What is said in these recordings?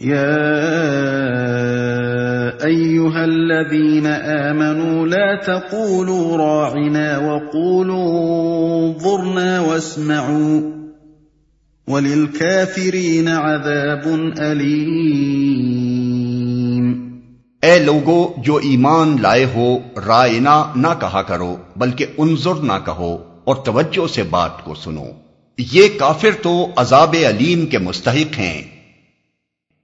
يا ايها الذين امنوا لا تقولوا راعنا وقولوا انظرنا واسمعوا وللكافرين عذاب اليم اے لوگو، جو ایمان لائے ہو، رائنا نہ کہا کرو، بلکہ انظر نہ کہو اور توجہ سے بات کو سنو۔ یہ کافر تو عذاب علیم کے مستحق ہیں۔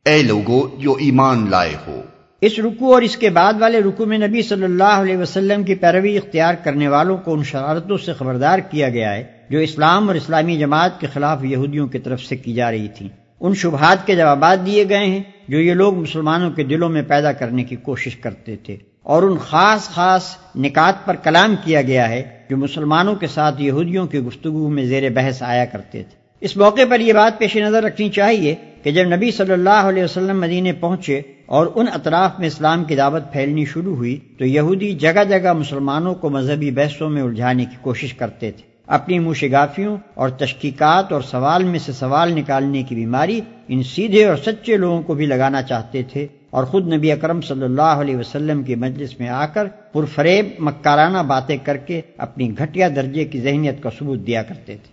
اے لوگو، جو ایمان لائے ہو۔ اس رکو اور اس کے بعد والے رکو میں نبی صلی اللہ علیہ وسلم کی پیروی اختیار کرنے والوں کو ان شرارتوں سے خبردار کیا گیا ہے، جو اسلام اور اسلامی جماعت کے خلاف یہودیوں کی طرف سے کی جا رہی تھی ان شبہات کے جوابات دیے گئے ہیں، جو یہ لوگ مسلمانوں کے دلوں میں پیدا کرنے کی کوشش کرتے تھے۔ اور ان خاص خاص نکات پر کلام کیا گیا ہے، جو مسلمانوں کے ساتھ یہودیوں کی گفتگو میں زیر بحث آیا کرتے تھے۔ اس موقع پر یہ بات پیش نظر رکھنی چاہیے کہ جب نبی صلی اللہ علیہ وسلم مدینے پہنچے اور ان اطراف میں اسلام کی دعوت پھیلنی شروع ہوئی تو یہودی جگہ جگہ مسلمانوں کو مذہبی بحثوں میں الجھانے کی کوشش کرتے تھے۔ اپنی موشگافیوں اور تشکیقات اور سوال میں سے سوال نکالنے کی بیماری ان سیدھے اور سچے لوگوں کو بھی لگانا چاہتے تھے اور خود نبی اکرم صلی اللہ علیہ وسلم کی مجلس میں آ کر پرفریب، مکارانہ باتیں کر کے اپنی گھٹیا درجے کی ذہنیت کا ثبوت دیا کرتے تھے۔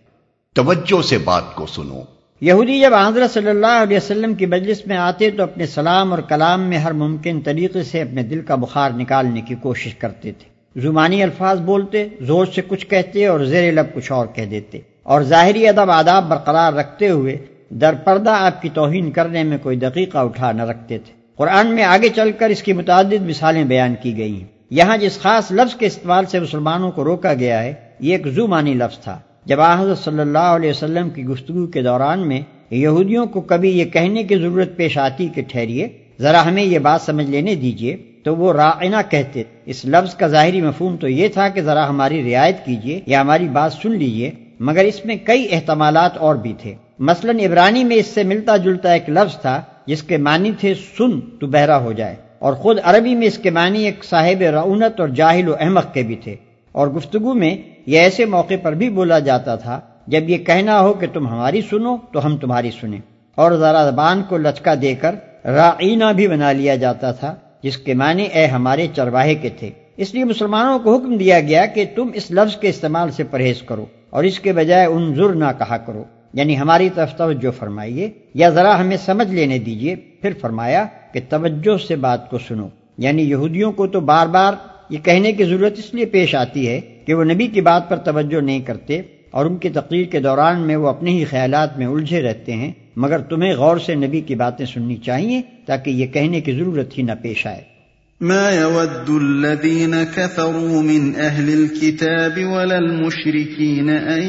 توجہ سے بات کو سنو۔ یہودی جب حضرت صلی اللہ علیہ وسلم کی مجلس میں آتے تو اپنے سلام اور کلام میں ہر ممکن طریقے سے اپنے دل کا بخار نکالنے کی کوشش کرتے تھے۔ زمانی الفاظ بولتے، زور سے کچھ کہتے اور زیر لب کچھ اور کہہ دیتے۔ اور ظاہری ادب، آداب برقرار رکھتے ہوئے در پردہ آپ کی توہین کرنے میں کوئی دقیقہ اٹھا نہ رکھتے تھے۔ قرآن میں آگے چل کر اس کی متعدد مثالیں بیان کی گئی ہیں۔ یہاں جس خاص لفظ کے استعمال سے مسلمانوں کو روکا گیا ہے، یہ ایک زمانی لفظ تھا۔ جب حضرت صلی اللہ علیہ وسلم کی گفتگو کے دوران میں یہودیوں کو کبھی یہ کہنے کی ضرورت پیش آتی کہ ٹھہریے، ذرا ہمیں یہ بات سمجھ لینے دیجیے تو وہ رائنا کہتے، اس لفظ کا ظاہری مفہوم تو یہ تھا کہ ذرا ہماری رعایت کیجیے یا ہماری بات سن لیجیے مگر اس میں کئی احتمالات اور بھی تھے۔ مثلا عبرانی میں اس سے ملتا جلتا ایک لفظ تھا جس کے معنی تھے سن تو بہرا ہو جائے، اور خود عربی میں اس کے معنی ایک صاحب رعونت اور جاہل و احمق کے بھی تھے۔ اور گفتگو میں یہ ایسے موقع پر بھی بولا جاتا تھا، جب یہ کہنا ہو کہ تم ہماری سنو تو ہم تمہاری سنیں۔ اور ذرا زبان کو لچکا دے کر رائنا بھی بنا لیا جاتا تھا، جس کے معنی اے ہمارے چرواہے کے تھے۔ اس لیے مسلمانوں کو حکم دیا گیا کہ تم اس لفظ کے استعمال سے پرہیز کرو اور اس کے بجائے ان ضرور نہ کہا کرو۔ یعنی ہماری طرف توجہ فرمائیے یا ذرا ہمیں سمجھ لینے دیجیے پھر فرمایا کہ توجہ سے بات کو سنو۔ یعنی یہودیوں کو تو بار بار یہ کہنے کی ضرورت اس لیے پیش آتی ہے کہ وہ نبی کی بات پر توجہ نہیں کرتے اور ان کی تقریر کے دوران میں وہ اپنے ہی خیالات میں الجھے رہتے ہیں، مگر تمہیں غور سے نبی کی باتیں سننی چاہیے تاکہ یہ کہنے کی ضرورت ہی نہ پیش آئے۔ ما يود الذين كفروا من أهل الكتاب ولا المشركين أن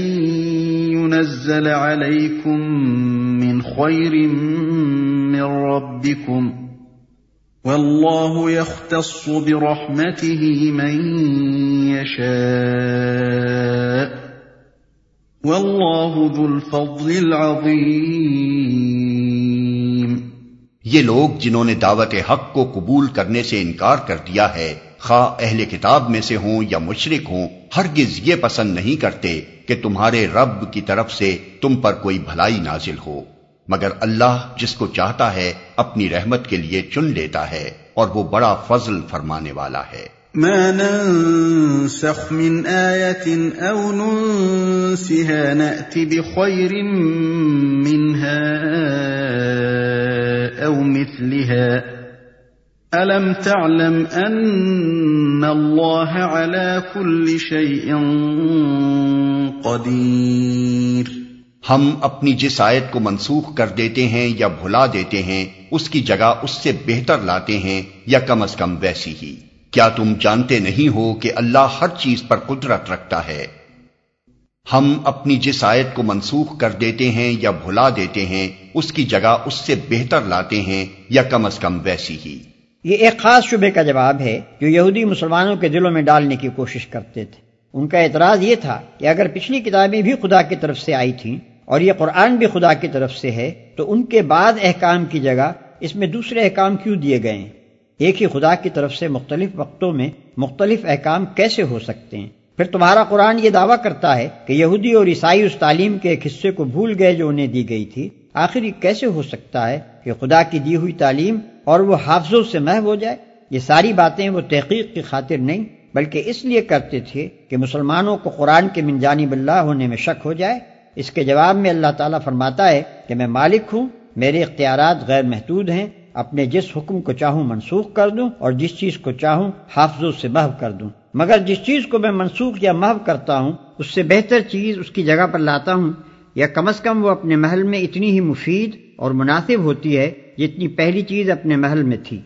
ينزل عليكم من خير من ربكم والله يختص برحمته من يشاء. والله ذو الفضل العظيم. یہ لوگ جنہوں نے دعوت حق کو قبول کرنے سے انکار کر دیا ہے، خواہ اہل کتاب میں سے ہوں یا مشرق ہوں، ہرگز یہ پسند نہیں کرتے کہ تمہارے رب کی طرف سے تم پر کوئی بھلائی نازل ہو۔ مگر اللہ جس کو چاہتا ہے اپنی رحمت کے لیے چن لیتا ہے اور وہ بڑا فضل فرمانے والا ہے۔ ما ننسخ من آية أو ننسها نأت بخير منها أو مثلها ألم تعلم أن الله على كل شيء قدير ہم اپنی جس آیت کو منسوخ کر دیتے ہیں یا بھلا دیتے ہیں، اس کی جگہ اس سے بہتر لاتے ہیں یا کم از کم ویسی ہی۔ کیا تم جانتے نہیں ہو کہ اللہ ہر چیز پر قدرت رکھتا ہے؟ ہم اپنی جس آیت کو منسوخ کر دیتے ہیں یا بھلا دیتے ہیں، اس کی جگہ اس سے بہتر لاتے ہیں یا کم از کم ویسی ہی۔ یہ ایک خاص شبے کا جواب ہے جو یہودی مسلمانوں کے دلوں میں ڈالنے کی کوشش کرتے تھے۔ ان کا اعتراض یہ تھا کہ اگر پچھلی کتابیں بھی خدا کی طرف سے آئی تھیں اور یہ قرآن بھی خدا کی طرف سے ہے، تو ان کے بعد احکام کی جگہ اس میں دوسرے احکام کیوں دیے گئے؟ ہیں ایک ہی خدا کی طرف سے مختلف وقتوں میں مختلف احکام کیسے ہو سکتے ہیں؟ پھر تمہارا قرآن یہ دعویٰ کرتا ہے کہ یہودی اور عیسائی اس تعلیم کے ایک حصے کو بھول گئے جو انہیں دی گئی تھی۔ آخر یہ کیسے ہو سکتا ہے کہ خدا کی دی ہوئی تعلیم اور وہ حافظوں سے محو ہو جائے؟ یہ ساری باتیں وہ تحقیق کی خاطر نہیں، بلکہ اس لیے کرتے تھے کہ مسلمانوں کو قرآن کے من جانب اللہ ہونے میں شک ہو جائے اس کے جواب میں اللہ تعالیٰ فرماتا ہے کہ میں مالک ہوں، میرے اختیارات غیر محدود ہیں، اپنے جس حکم کو چاہوں منسوخ کر دوں اور جس چیز کو چاہوں حافظوں سے محو کر دوں۔ مگر جس چیز کو میں منسوخ یا محو کرتا ہوں، اس سے بہتر چیز اس کی جگہ پر لاتا ہوں، یا کم از کم وہ اپنے محل میں اتنی ہی مفید اور مناسب ہوتی ہے جتنی پہلی چیز اپنے محل میں تھی۔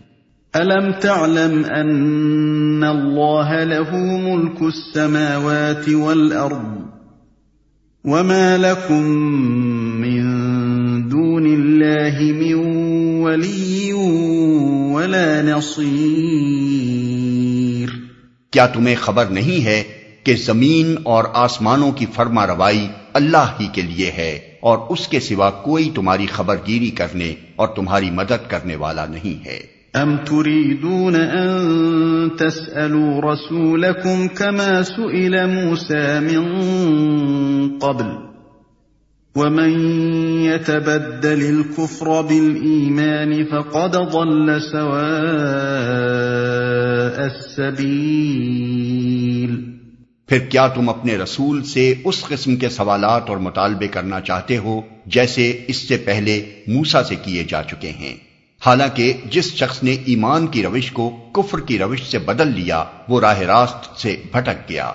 أَلَمْ تَعْلَمْ أَنَّ اللَّهَ لَهُ مُلْكُ السَّمَاوَاتِ وَالْأَرْضِ وَمَا لَكُم مِّن دُونِ اللَّهِ مِن ولی ولا نصیر کیا تمہیں خبر نہیں ہے کہ زمین اور آسمانوں کی فرما روائی اللہ ہی کے لیے ہے اور اس کے سوا کوئی تمہاری خبر گیری کرنے اور تمہاری مدد کرنے والا نہیں ہے؟ ام تريدون ان تسألوا رسولكم كما سئل موسى من قبل ومن يتبدل الكفر فقد ضل سواء السبيل پھر کیا تم اپنے رسول سے اس قسم کے سوالات اور مطالبے کرنا چاہتے ہو جیسے اس سے پہلے موسا سے کیے جا چکے ہیں؟ حالانکہ جس شخص نے ایمان کی روش کو کفر کی روش سے بدل لیا، وہ راہ راست سے بھٹک گیا۔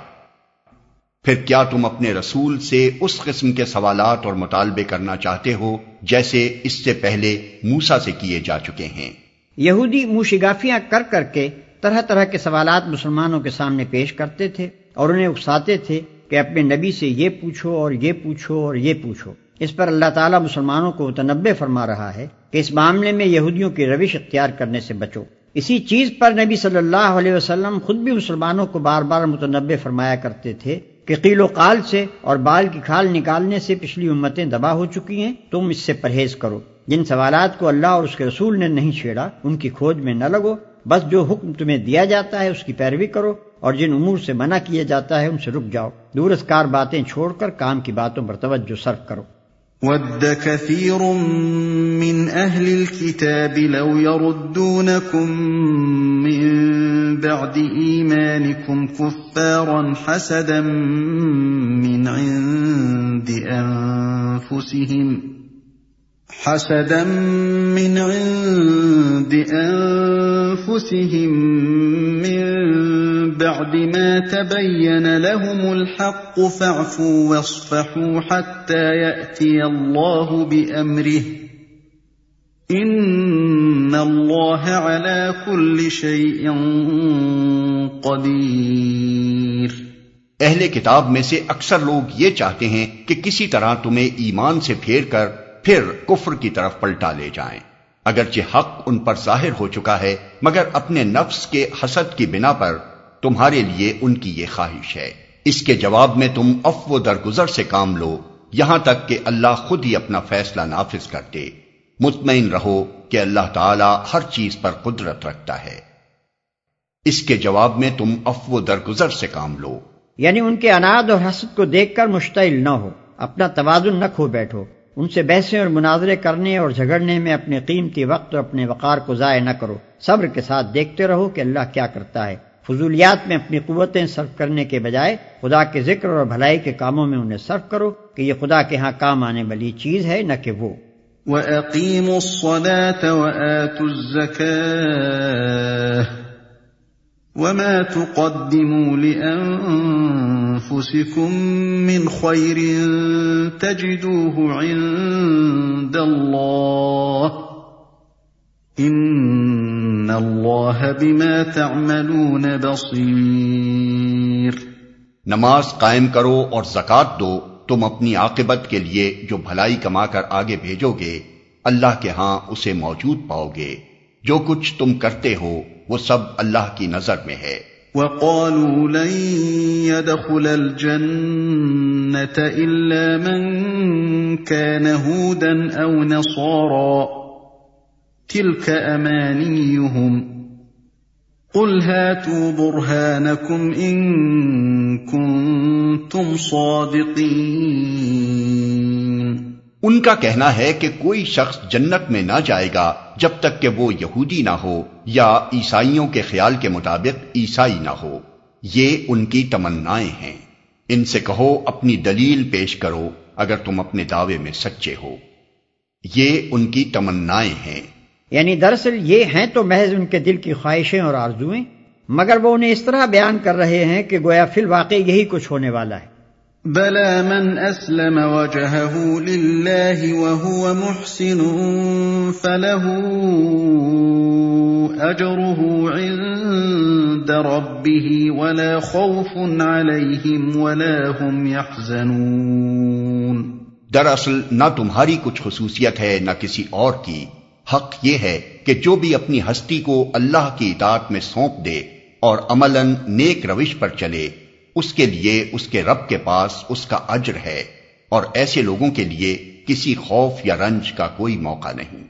پھر کیا تم اپنے رسول سے اس قسم کے سوالات اور مطالبے کرنا چاہتے ہو جیسے اس سے پہلے موسا سے کیے جا چکے ہیں؟ یہودی موشگافیاں کر کر کے طرح طرح کے سوالات مسلمانوں کے سامنے پیش کرتے تھے اور انہیں اکساتے تھے کہ اپنے نبی سے یہ پوچھو اور یہ پوچھو اور یہ پوچھو۔ اس پر اللہ تعالیٰ مسلمانوں کو متنبع فرما رہا ہے۔ کہ اس معاملے میں یہودیوں کی روش اختیار کرنے سے بچو۔ اسی چیز پر نبی صلی اللہ علیہ وسلم خود بھی مسلمانوں کو بار بار متنبع فرمایا کرتے تھے کہ قیل و قال سے اور بال کی کھال نکالنے سے پچھلی امتیں دبا ہو چکی ہیں، تم اس سے پرہیز کرو۔ جن سوالات کو اللہ اور اس کے رسول نے نہیں چھیڑا، ان کی کھوج میں نہ لگو۔ بس جو حکم تمہیں دیا جاتا ہے، اس کی پیروی کرو اور جن امور سے منع کیا جاتا ہے، ان سے رک جاؤ۔ دورسکار باتیں چھوڑ کر کام کی باتوں پر توجہ صرف کرو۔ ود كثير من أهل الكتاب لو يردونكم من بعد إيمانكم كفارا حسدا من عند أنفسهم حسدا من عند أنفسهم من بعد ما تبين لهم الحق فاعفوا واصفحوا حتى يأتي الله بأمره. إن الله على كل شيء قدير. اہل کتاب میں سے اکثر لوگ یہ چاہتے ہیں کہ کسی طرح تمہیں ایمان سے پھیر کر پھر کفر کی طرف پلٹا لے جائیں۔ اگرچہ حق ان پر ظاہر ہو چکا ہے، مگر اپنے نفس کے حسد کی بنا پر تمہارے لیے ان کی یہ خواہش ہے۔ اس کے جواب میں تم افو درگزر سے کام لو، یہاں تک کہ اللہ خود ہی اپنا فیصلہ نافذ کر دے مطمئن رہو کہ اللہ تعالی ہر چیز پر قدرت رکھتا ہے۔ اس کے جواب میں تم افو درگزر سے کام لو۔ یعنی ان کے اناد اور حسد کو دیکھ کر مشتعل نہ ہو، اپنا توازن نہ کھو بیٹھو۔ ان سے بحثیں اور مناظرے کرنے اور جھگڑنے میں اپنے قیمتی وقت اور اپنے وقار کو ضائع نہ کرو۔ صبر کے ساتھ دیکھتے رہو کہ اللہ کیا کرتا ہے۔ فضولیات میں اپنی قوتیں صرف کرنے کے بجائے خدا کے ذکر اور بھلائی کے کاموں میں انہیں صرف کرو کہ یہ خدا کے ہاں کام آنے والی چیز ہے، نہ کہ وہ۔ وَأَقِيمُوا الصَّلَاةَ وَآتُوا الزَّكَاةَ وما تقدموا لانفسكم من خير تجدوه عند الله ان الله بما تعملون بصير نماز قائم کرو اور زکات دو تم اپنی عاقبت کے لیے جو بھلائی کما کر آگے بھیجو گے اللہ کے ہاں اسے موجود پاؤ گے۔ جو کچھ تم کرتے ہو وہ سب اللہ کی نظر میں ہے۔ وقالوا لن يدخل الجنة إلا من كان هودا أو نصارا تلك أمانيهم قل هاتوا برهانكم إن كنتم صادقين ان کا کہنا ہے کہ کوئی شخص جنت میں نہ جائے گا جب تک کہ وہ یہودی نہ ہو یا عیسائیوں کے خیال کے مطابق عیسائی نہ ہو۔ یہ ان کی تمنائیں ہیں۔ ان سے کہو، اپنی دلیل پیش کرو اگر تم اپنے دعوے میں سچے ہو۔ یہ ان کی تمنائیں ہیں۔ یعنی دراصل یہ ہیں تو محض ان کے دل کی خواہشیں اور آرزویں مگر وہ انہیں اس طرح بیان کر رہے ہیں کہ گویا فی الواقع یہی کچھ ہونے والا ہے۔ بلى من اسلم وجهه لله وهو محسن فله اجره عند ربه ولا خوف عليهم ولا هم يحزنون۔ دراصل نہ تمہاری کچھ خصوصیت ہے نہ کسی اور کی۔ حق یہ ہے کہ جو بھی اپنی ہستی کو اللہ کی اطاعت میں سونپ دے اور عملاً نیک روش پر چلے، اس کے لیے اس کے رب کے پاس اس کا اجر ہے اور ایسے لوگوں کے لیے کسی خوف یا رنج کا کوئی موقع نہیں۔